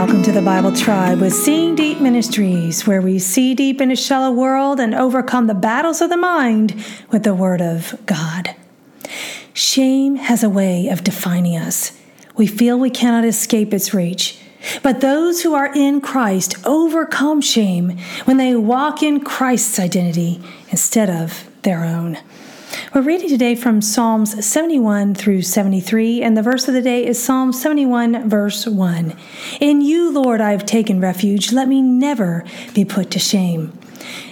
Welcome to the Bible Tribe with Seeing Deep Ministries, where we see deep in a shallow world and overcome the battles of the mind with the Word of God. Shame has a way of defining us. We feel we cannot escape its reach. But those who are in Christ overcome shame when they walk in Christ's identity instead of their own. We're reading today from Psalms 71 through 73, and the verse of the day is Psalm 71, verse 1. In you, Lord, I have taken refuge. Let me never be put to shame.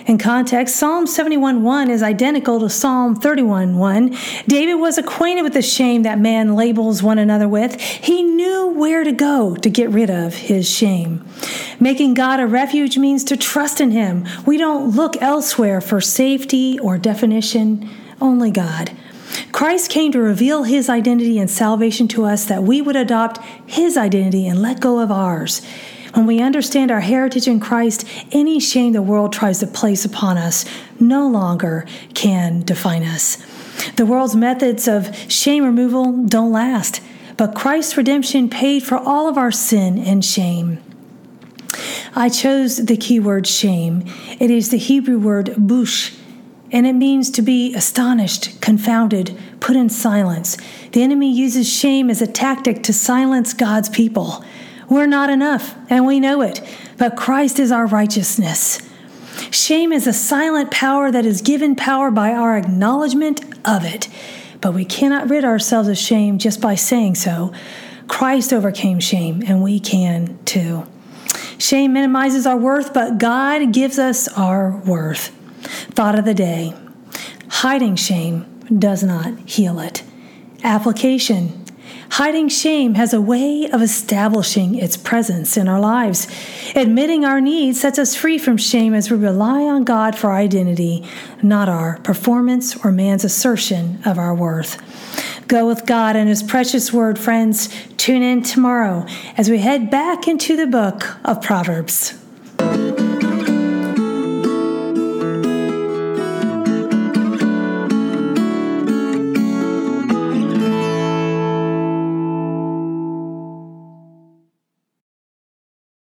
In context, Psalm 71 1 is identical to Psalm 31 1. David was acquainted with the shame that man labels one another with. He knew where to go to get rid of his shame. Making God a refuge means to trust in Him. We don't look elsewhere for safety or definition only God. Christ came to reveal his identity and salvation to us that we would adopt his identity and let go of ours. When we understand our heritage in Christ, any shame the world tries to place upon us no longer can define us. The world's methods of shame removal don't last, but Christ's redemption paid for all of our sin and shame. I chose the keyword shame. It is the Hebrew word bush and it means to be astonished, confounded, put in silence. The enemy uses shame as a tactic to silence God's people. We're not enough, and we know it, but Christ is our righteousness. Shame is a silent power that is given power by our acknowledgement of it, but we cannot rid ourselves of shame just by saying so. Christ overcame shame, and we can too. Shame minimizes our worth, but God gives us our worth. Thought of the day hiding shame does not heal it. Application Hiding shame has a way of establishing its presence in our lives. Admitting our needs sets us free from shame as we rely on God for identity, not our performance or man's assertion of our worth. Go with God and His precious word, friends. Tune in tomorrow as we head back into the book of Proverbs.